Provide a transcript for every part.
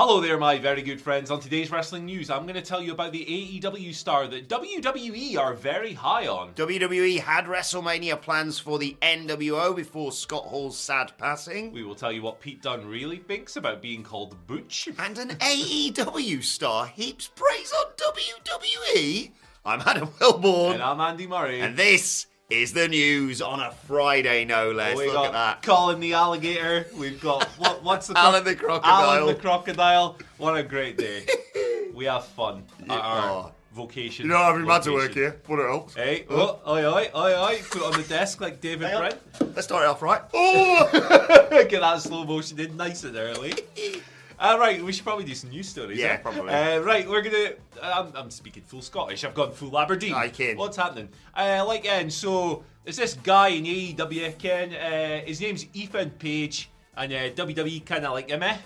Hello there, my very good friends. On today's wrestling news, I'm going to tell you about the AEW star that WWE are very high on. WWE had WrestleMania plans for the NWO before Scott Hall's sad passing. We will tell you what Pete Dunne really thinks about being called Butch. And an AEW star heaps praise on WWE. I'm Adam Wilborn. And I'm Andy Murray. And this is the news on a Friday, no less. we Look at that. Colin the alligator. We've got what, what's the Alan the crocodile. Alan the crocodile. What a great day. we have fun. at our Oh. vocation. You don't have any man to work here, it helps. Hey, oh, oi, oi, oi, oi. Put on the desk like David. Brent. Let's start it off right. Oh! Get that slow motion in nice and early. Uh, right, we should probably do some news stories. Yeah, eh? probably. Uh, right, we're gonna. I'm, I'm speaking full Scottish. I've gone full Aberdeen. Aye, Ken. What's happening? Uh, like, and so there's this guy in AEW, Ken. Uh, his name's Ethan Page, and uh, WWE kind of like him, eh?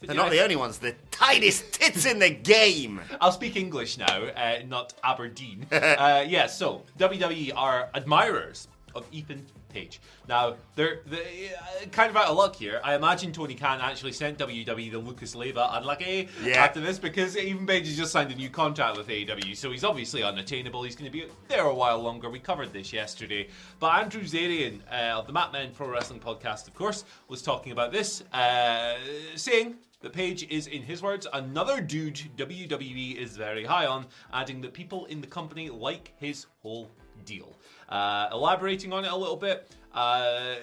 They're not the only ones. The tightest tits in the game. I'll speak English now, uh, not Aberdeen. uh, yeah, so WWE are admirers of Ethan Page. Now, they're, they uh, kind of out of luck here. I imagine Tony Khan actually sent WWE the Lucas Leiva unlucky Yeah. after this because Ethan Page has just signed a new contract with AEW, so he's obviously unattainable. He's going to be there a while longer. We covered this yesterday. But Andrew Zarian uh, of the Mat Men Pro Wrestling podcast, of course, was talking about this, uh, saying the page is, in his words, another dude WWE is very high on, adding that people in the company like his whole deal. Uh, elaborating on it a little bit, uh,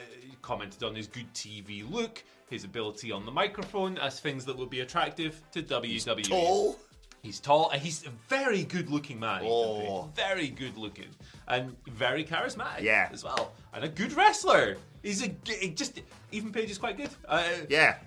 commented on his good TV look, his ability on the microphone as things that would be attractive to WWE. Tall. He's tall and he's a very good looking man. Oh. Very good looking. And very charismatic Yeah. as well. And a good wrestler. He's a just Ethan Page is quite good. Uh, Yeah.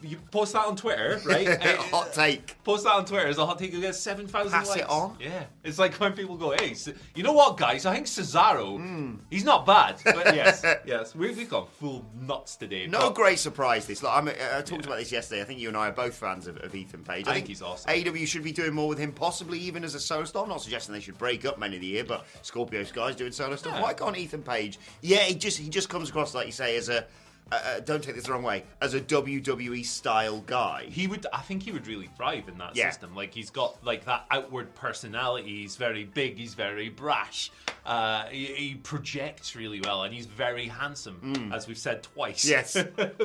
You post that on Twitter, right? Uh, Hot take. Post that on Twitter as a hot take. You get seven thousand Pass likes. it on. Yeah, it's like when people go, "Hey, you know what, guys? I think Cesaro, Hmm. he's not bad." But yes, yes, we, we've gone full nuts today. No but great surprise. This. Like, I'm, I talked about this yesterday. I think you and I are both fans of, of Ethan Page. I think he's awesome. AEW should be doing more with him, possibly even as a solo star. I'm not suggesting they should break up Men of the Year, but Scorpio Sky's doing solo stuff. Yeah. Why can't Ethan Page? Yeah, he just he just comes across like you say as a. Uh, uh, don't take this the wrong way. As a WWE style guy. He would, I think, he would really thrive in that Yeah. system. Like he's got like that outward personality. He's very big. He's very brash. Uh, he, he projects really well, and he's very handsome, as we've said twice. Mm. Yes.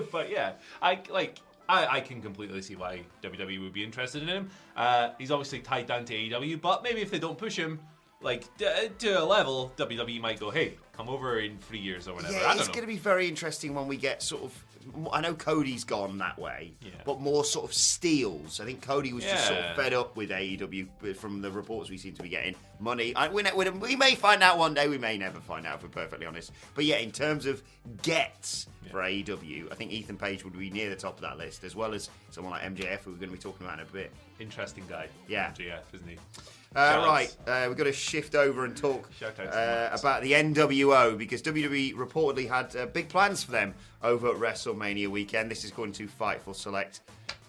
but yeah, I like. I, I can completely see why WWE would be interested in him. Uh, he's obviously tied down to AEW, but maybe if they don't push him like d- uh, to a level, WWE might go, "Hey, come over in three years or whatever." I Yeah, don't it's going to be very interesting when we get sort of. I know Cody's gone that way, Yeah. but more sort of steals. I think Cody was just sort of fed up with AEW from the reports we seem to be getting. Money, I, we, we, we may find out one day. We may never find out, if we're perfectly honest. But yeah, in terms of gets for AEW, I think Ethan Page would be near the top of that list, as well as someone like MJF, who we're going to be talking about in a bit. Interesting guy. Yeah. MJF, isn't he? Uh, right, uh, we've got to shift over and talk Shout out to uh, about the NWO because WWE reportedly had uh, big plans for them over at WrestleMania weekend. This is according to Fightful Select.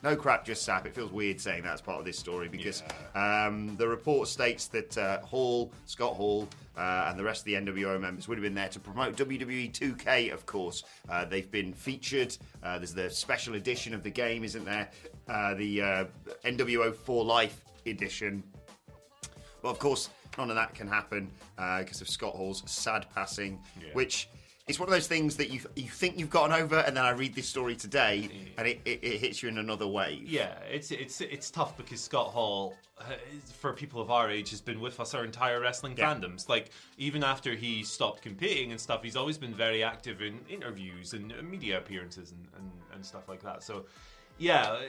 no crap, just Sapp. It feels weird saying that's part of this story because um, the report states that uh, Hall, Scott Hall, uh, and the rest of the NWO members would have been there to promote WWE 2K, of course. Uh, they've been featured. Uh, there's the special edition of the game, isn't there? Uh, the uh, NWO for Life edition. Well, of course, none of that can happen because of Scott Hall's sad passing, which is one of those things that you you think you've gotten over, and then I read this story today, and it, it, it hits you in another way. Yeah, it's it's it's tough because Scott Hall, uh, for people of our age, has been with us our entire wrestling Yeah. fandoms. Like even after he stopped competing and stuff, he's always been very active in interviews and uh, media appearances and, and, and stuff like that. So, yeah, uh,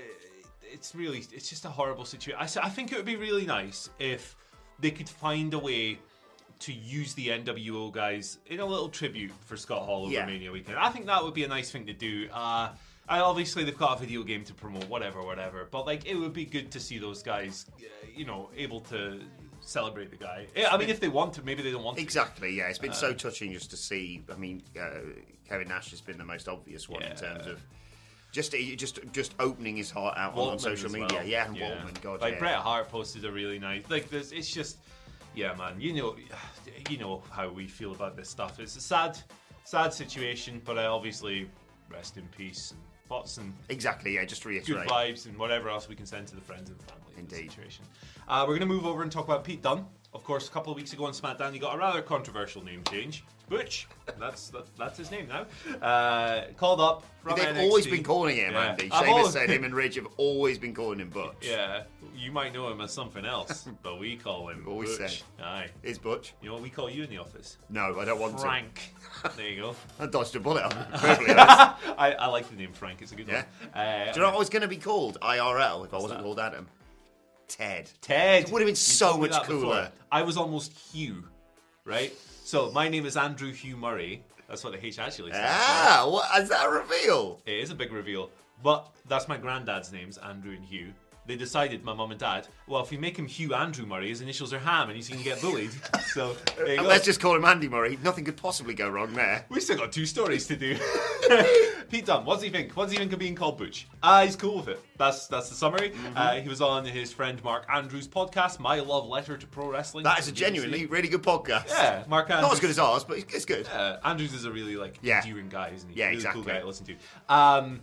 it's really it's just a horrible situation. I think it would be really nice if they could find a way to use the NWO guys in a little tribute for Scott Hall over Yeah. Mania weekend. I think that would be a nice thing to do. Uh, I obviously they've got a video game to promote, whatever, whatever. But like, it would be good to see those guys, uh, you know, able to celebrate the guy. Yeah, I mean, if they want to, maybe they don't want to. Exactly, yeah. It's been Uh, so touching just to see. I mean, uh, Kevin Nash has been the most obvious one in terms of just just just opening his heart out on, on social media. well. Yeah, and Waltman, God, like yeah. Bret Hart posted a really nice. Like this, it's just, yeah, man. You know, you know how we feel about this stuff. It's a sad, sad situation, but I obviously rest in peace and thoughts and Exactly, yeah. Just to good reiterate. vibes and whatever else we can send to the friends and family. in this situation. Uh, we're going to move over and talk about Pete Dunne. Of course, a couple of weeks ago on SmackDown, he got a rather controversial name change. Butch, that's that, that's his name now. Uh, called up from They've NXT. always been calling him Yeah. Andy. Always- said him and Ridge have always been calling him Butch. Yeah, you might know him as something else, but we call him always Butch. said. Aye. Is Butch? You know what we call you in the office? No, I don't want to Frank. there you go. I dodged a bullet. I'm perfectly honest. I, I like the name Frank. It's a good Yeah. one. Uh, Do you know what I was going to be called? IRL if I wasn't that? called Adam. Ted. Ted. It would have been so much that before. cooler. I was almost Hugh, right? So my name is Andrew Hugh Murray. That's what the H actually for. Ah, what is that a reveal? It is a big reveal. But that's my granddad's names, Andrew and Hugh. They decided, my mum and dad, well, if we make him Hugh Andrew Murray, his initials are Ham and he's going to get bullied. so there you go. Let's just call him Andy Murray. Nothing could possibly go wrong there. We still got two stories to do. Pete Dunne, what does he think? What does he think of being called Butch? Ah, he's cool with it. That's that's the summary. Mm-hmm. Uh, he was on his friend Mark Andrews' podcast, My Love Letter to Pro Wrestling. That is a BBC. genuinely really good podcast. yeah, Mark Andrews. Not as good as ours, but it's- good. Uh, Andrews is a really like Yeah. endearing guy, isn't he? Yeah, really exactly. cool guy to listen to. Um,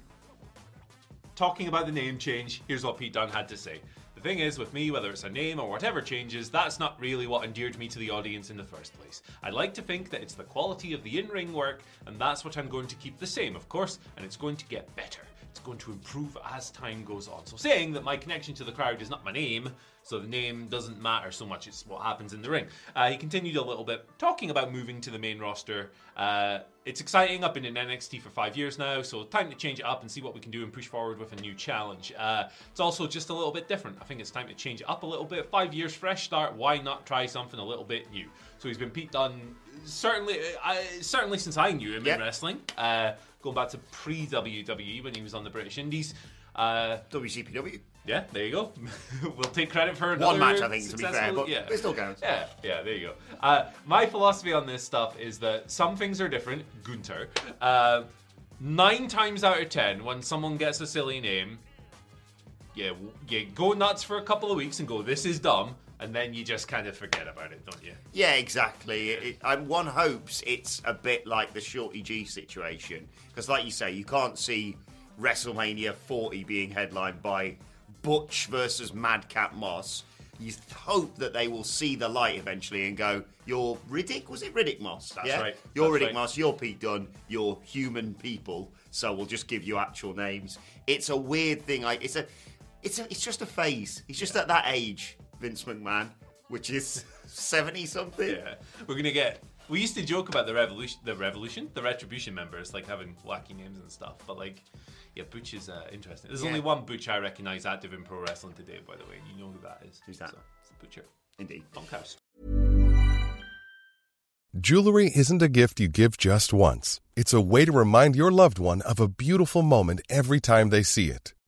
talking about the name change, here's what Pete Dunne had to say. The thing is, with me, whether it's a name or whatever changes, that's not really what endeared me to the audience in the first place. I'd like to think that it's the quality of the in ring work, and that's what I'm going to keep the same, of course, and it's going to get better. It's going to improve as time goes on. So, saying that my connection to the crowd is not my name, so the name doesn't matter so much, it's what happens in the ring. Uh, he continued a little bit talking about moving to the main roster. Uh, it's exciting. I've been in NXT for five years now, so time to change it up and see what we can do and push forward with a new challenge. Uh, it's also just a little bit different. I think it's time to change it up a little bit. Five years, fresh start. Why not try something a little bit new? So he's been Pete Dunne certainly, uh, certainly since I knew him Yep. in wrestling. Uh, going back to pre WWE when he was on the British Indies. Uh, WCPW. yeah, there you go. we'll take credit for One another match, I think, to be fair, but yeah. it still counts. Yeah, yeah, there you go. Uh, my philosophy on this stuff is that some things are different. Gunther. Uh, nine times out of ten, when someone gets a silly name, yeah, you go nuts for a couple of weeks and go, "This is dumb," and then you just kind of forget about it, don't you? Yeah, exactly. It, it, and one hopes it's a bit like the Shorty G situation. Because, like you say, you can't see WrestleMania 40 being headlined by Butch versus Madcap Moss. You hope that they will see the light eventually and go, You're Riddick? Was it Riddick Moss? That's yeah? right. You're That's Riddick right. Moss, you're Pete Dunne, you're human people. So we'll just give you actual names. It's a weird thing. Like it's a, it's a, it's just a phase. He's just at that age, Vince McMahon, which is seventy something. Yeah, we're gonna get. We used to joke about the revolution, the revolution, the retribution members, like having wacky names and stuff. But like, yeah, Butch is uh, interesting. There's Yeah. only one Butch I recognise active in pro wrestling today, by the way. You know who that is? Who's that? So, it's the Butcher. Indeed. Bunkhouse. Jewelry isn't a gift you give just once. It's a way to remind your loved one of a beautiful moment every time they see it.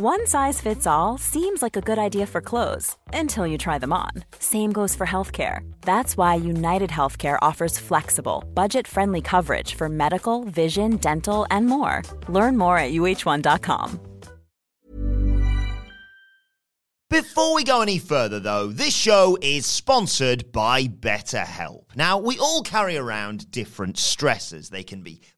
One size fits all seems like a good idea for clothes until you try them on. Same goes for healthcare. That's why United Healthcare offers flexible, budget friendly coverage for medical, vision, dental, and more. Learn more at uh1.com. Before we go any further, though, this show is sponsored by BetterHelp. Now, we all carry around different stressors. They can be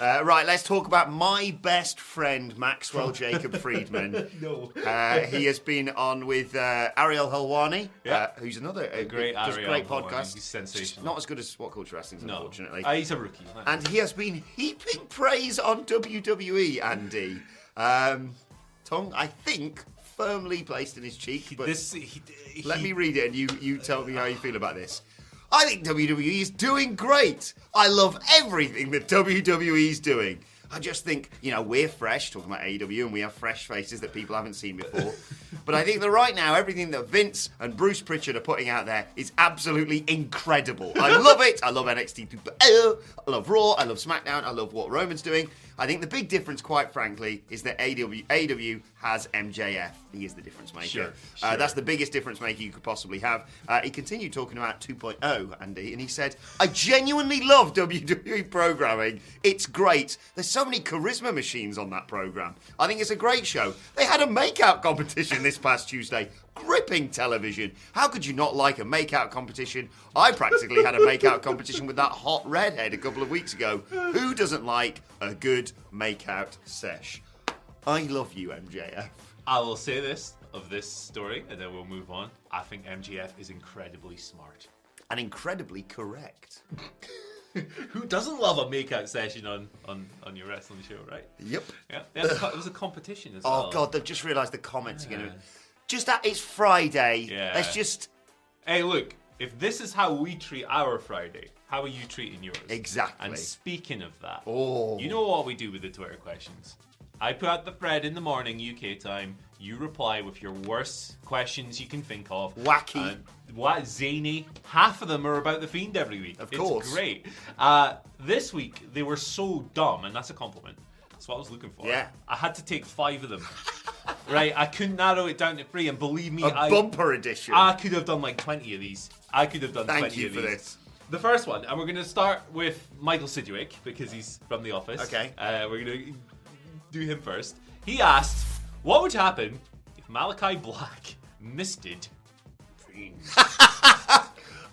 Uh, right, let's talk about my best friend, Maxwell Jacob Friedman. No. Uh, he has been on with uh, Ariel Helwani, Yeah. uh, who's another uh, great does Ariel great Helwani. podcast. He's sensational. Not as good as What Culture Wrestling, No. unfortunately. Ah, he's a rookie. and he has been heaping praise on WWE, Andy. Um, tongue, I think, firmly placed in his cheek. But this, he, he, let me read it, and you you tell me how you feel about this. I think WWE is doing great. I love everything that WWE is doing. I just think, you know, we're fresh, talking about AEW, and we have fresh faces that people haven't seen before. but I think that right now, everything that Vince and Bruce Pritchard are putting out there is absolutely incredible. I love it. I love NXT 2.0. Uh, I love Raw. I love SmackDown. I love what Roman's doing. I think the big difference, quite frankly, is that AW, AEW has MJF. He is the difference maker. Sure, Uh, that's the biggest difference maker you could possibly have. Uh, he continued talking about 2.0, Andy, and he said, I genuinely love WWE programming. It's great. There's so many charisma machines on that program. I think it's a great show. They had a makeout competition this past Tuesday. Gripping television. How could you not like a makeout competition? I practically had a makeout competition with that hot redhead a couple of weeks ago. Who doesn't like a good makeout sesh? I love you, MJF. I will say this of this story, and then we'll move on. I think MJF is incredibly smart. And incredibly correct. Who doesn't love a makeout session on, on, on your wrestling show, right? Yep. Yeah, yeah it was a- it was a competition as Oh well. Oh god, they've just realised the comments are going to. Just that it's Friday. Yeah. Let's just Hey, look, if this is how we treat our Friday, how are you treating yours? Exactly. And speaking of that, Oh. you know what we do with the Twitter questions? I put out the thread in the morning UK time. You reply with your worst questions you can think of. Wacky. And what zany? Half of them are about the fiend every week. Of it's course. great. Uh, this week they were so dumb, and that's a compliment. That's what I was looking for. Yeah. I had to take five of them. right, I couldn't narrow it down to three, and believe me, a I bumper edition. I could have done like 20 of these. I could have done Thank 20 you of for these. this. The first one, and we're going to start with Michael Sidgwick because he's from The Office. Okay. Uh, we're going to do him first. He asked, What would happen if Malachi Black misted Fiend?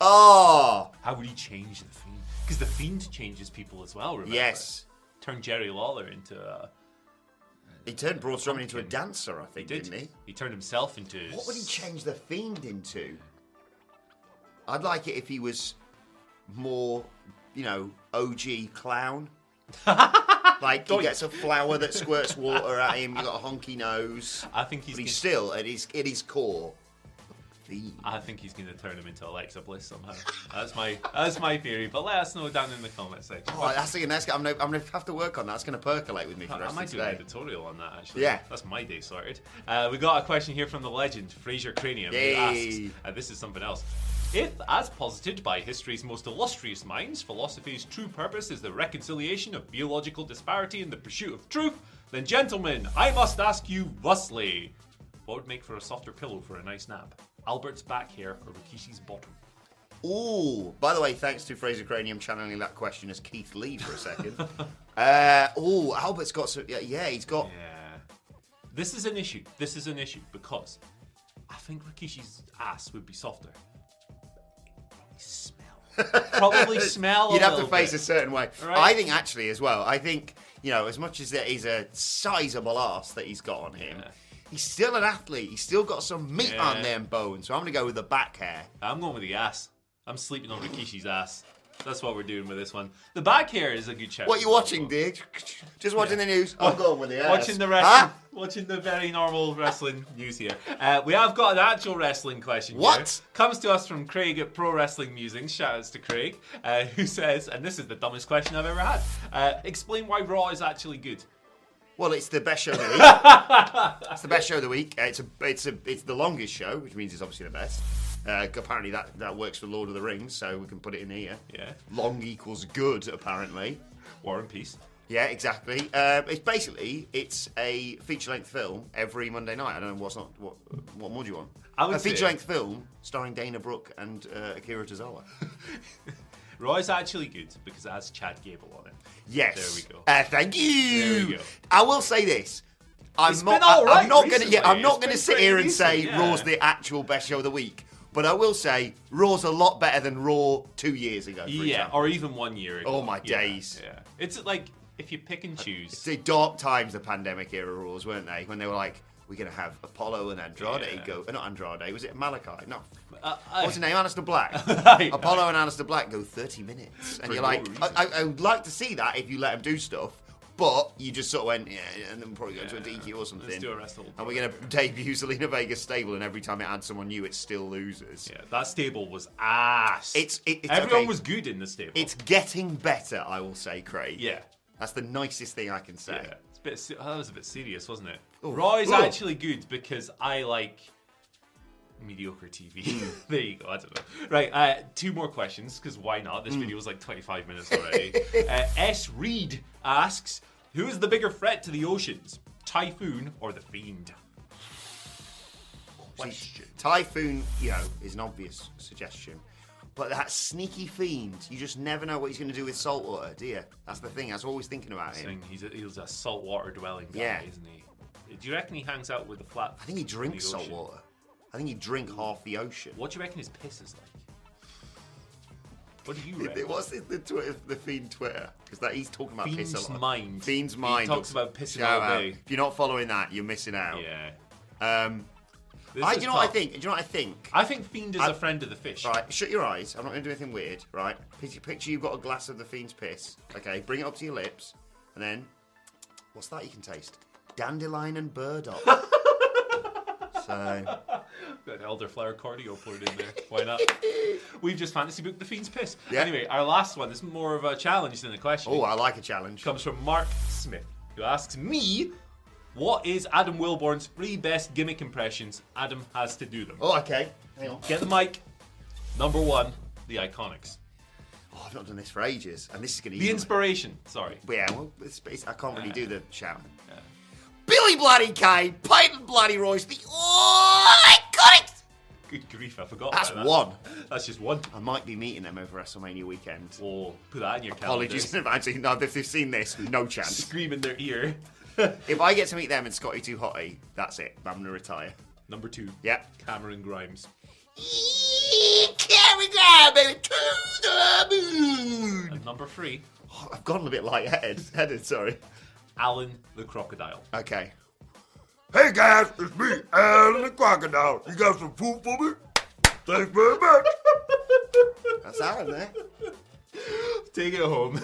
oh How would he change the Fiend? Because the Fiend changes people as well, remember? yes, Turned Jerry Lawler into a. he turned Braun Strowman into a dancer. I think, Did didn't he? He turned himself into. What would he change the fiend into? I'd like it if he was more, you know, OG clown. like he gets a flower that squirts water at him. You got a honky nose. I think he's but he's still at his at his core. I think he's going to turn him into Alexa Bliss somehow. That's my that's my theory. But let us know down in the comment section. Oh, that's the next. I'm gonna, I'm gonna have to work on that. It's gonna percolate with me for the I might of do an editorial on that actually. Yeah. That's my day sorted. Uh, we got a question here from the legend, Fraser Cranium, Yay. who asks, and this is something else. If, as posited by history's most illustrious minds, philosophy's true purpose is the reconciliation of biological disparity in the pursuit of truth, then, gentlemen, I must ask you thusly what would make for a softer pillow for a nice nap? Albert's back hair or Rikishi's bottom? Oh, by the way, thanks to Fraser Cranium channeling that question as Keith Lee for a second. uh, ooh, Albert's got some. Yeah, yeah he's got. Yeah. This is an issue. This is an issue because I think Rikishi's ass would be softer. Probably smell. Probably smell. a You'd have to face bit. a certain way. Right. I think actually as well. I think you know as much as there is a sizable ass that he's got on him, Yeah. He's still an athlete. He's still got some meat Yeah. on them bones. So I'm going to go with the back hair. I'm going with the ass. I'm sleeping on Rikishi's ass. That's what we're doing with this one. The back hair is a good shout. What are you watching, Dig? Just watching the news. I'm going with the ass. Watching the wrestling, Huh? watching the very normal wrestling news here. Uh, we have got an actual wrestling question. here. What? comes to us from Craig at Pro Wrestling Musings? Shout outs to Craig, uh, who says, and this is the dumbest question I've ever had. Uh, explain why Raw is actually good. Well, it's the best show of the week. it's the best show of the week. Uh, It's a, it's a, it's the longest show, which means it's obviously the best. Uh, apparently, that, that works for Lord of the Rings, so we can put it in here. Yeah. Long equals good, apparently. War and Peace. Yeah, exactly. Um, it's basically it's a feature length film every Monday night. I don't know what's not what what more do you want? I would a feature length film starring Dana Brooke and uh, Akira Tozawa. Raw is actually good because it has Chad Gable on it. yes. There we go. Uh, thank you. There we go. I will say this. I'm It's not. I- I'm not gonna. Yeah. I'm not gonna sit here and decent, say yeah. Raw's the actual best show of the week. But I will say Raw's a lot better than Raw two years ago. For Yeah, example. or even one year ago. Oh, my Yeah, days. Yeah, it's like if you pick and choose. It's the dark times, the pandemic era rules, weren't they? When they were like, we're going to have Apollo and Andrade Yeah. go. Uh, not Andrade, was it Malachi? No. Uh, I- What's his name? Aleister Black. Aye, Apollo aye. and Aleister Black go 30 minutes. And you're like, I, I, I would like to see that if you let them do stuff. But you just sort of went, yeah, and then probably go to a DQ or something. Let's do a wrestle. And we're going to debut Zelina Vega's stable, and every time it adds someone new, it still loses. Yeah, that stable was ass. It's- it- it's everyone okay. was good in the stable. It's getting better, I will say, Craig. yeah. That's the nicest thing I can say. Yeah, it's a bit. se- That was a bit serious, wasn't it? Ooh. Raw is actually good because I like mediocre TV. Hmm. there you go. I don't know. Right, uh, two more questions because why not? Hmm. This video is like 25 minutes already. uh, S. Reed asks, "Who is the bigger threat to the oceans, Typhoon or the Fiend?" See, Typhoon, you know, is an obvious suggestion. But that sneaky fiend, you just never know what he's going to do with salt water, do you? That's the thing. I was always thinking about him. He's a, he's a saltwater dwelling guy, Yeah. isn't he? Do you reckon he hangs out with the flat? I think he drinks the salt water. I think he'd drink half the ocean. What do you reckon his piss is like? What do you reckon? What's the, the, Twitter, the fiend Twitter? Because that he's talking about piss Fiend's a lot. Mind. Fiend's mind. He talks about pissing all out. day. If you're not following that, you're missing out. Yeah. Um, This I, do you know what I think? Do you know what I think? I think Fiend is I- a friend of the fish. Right, shut your eyes. I'm not going to do anything weird, right? Picture, picture you've got a glass of the fiend's piss. Okay, bring it up to your lips, and then what's that you can taste? Dandelion and burdock. so Got elderflower cardio poured in there. Why not? We've just fantasy booked the Fiend's piss. Yeah. Anyway, our last one is more of a challenge than a question. Oh, I like a challenge. comes from Mark Smith, who asks me, "What is Adam Wilborn's three best gimmick impressions?" Adam has to do them. Oh, okay. Hang on. Get the mic. Number one, the Iconics. Oh, I've not done this for ages, and this is going to be. The inspiration. Sorry. But yeah, well, it's, it's, I can't really do the shout. Billy Bloody Kane, Peyton Bloody Royce, the iconic. Good grief, I forgot. That's that. one. That's just one. I might be meeting them over WrestleMania weekend. Oh, put that in your calendar. Apologies in advance. No, if they've seen this, no chance. Scream in their ear. if I get to meet them and Scotty Too Hotty, that's it. I'm gonna retire. Number two. Yeah. Cameron Grimes. Carry Grab, baby, to the moon. And number three, Oh, I've gone a bit light-headed. Headed, sorry. Alan the Crocodile. Okay. Hey guys, it's me, Alan the Crocodile. You got some food for me? Thanks very much. That's Alan there. Take it home.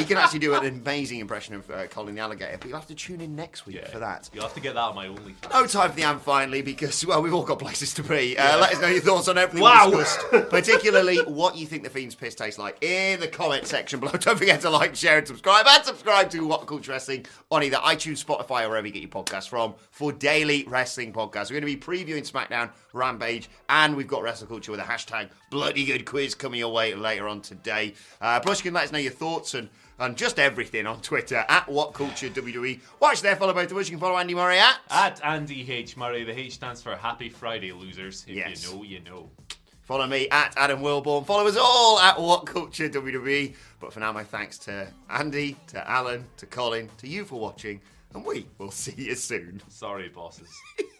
He can actually do an amazing impression of uh, Colin the Alligator, but you'll have to tune in next week for that. You'll have to get that on my OnlyFans. No time for the am finally because well we've all got places to be. Uh, let us know your thoughts on everything Wow. we discussed, particularly what you think the Fiend's piss tastes like in the comment section below. Don't forget to like, share, and subscribe, and subscribe to What Culture Wrestling on either iTunes, Spotify, or wherever you get your podcasts from for daily wrestling podcasts. We're going to be previewing SmackDown, Rampage, and we've got Wrestle Culture with a hashtag Bloody Good Quiz coming your way later on today. Uh, plus, you can let us know your thoughts and. And just everything on Twitter at What Culture WWE. Watch there, follow both of us. You can follow Andy Murray at At Andy H. Murray, the H stands for Happy Friday, losers. If Yes. you know, you know. Follow me at Adam Wilborn. Follow us all at What Culture WWE. But for now, my thanks to Andy, to Alan, to Colin, to you for watching, and we will see you soon. Sorry, bosses.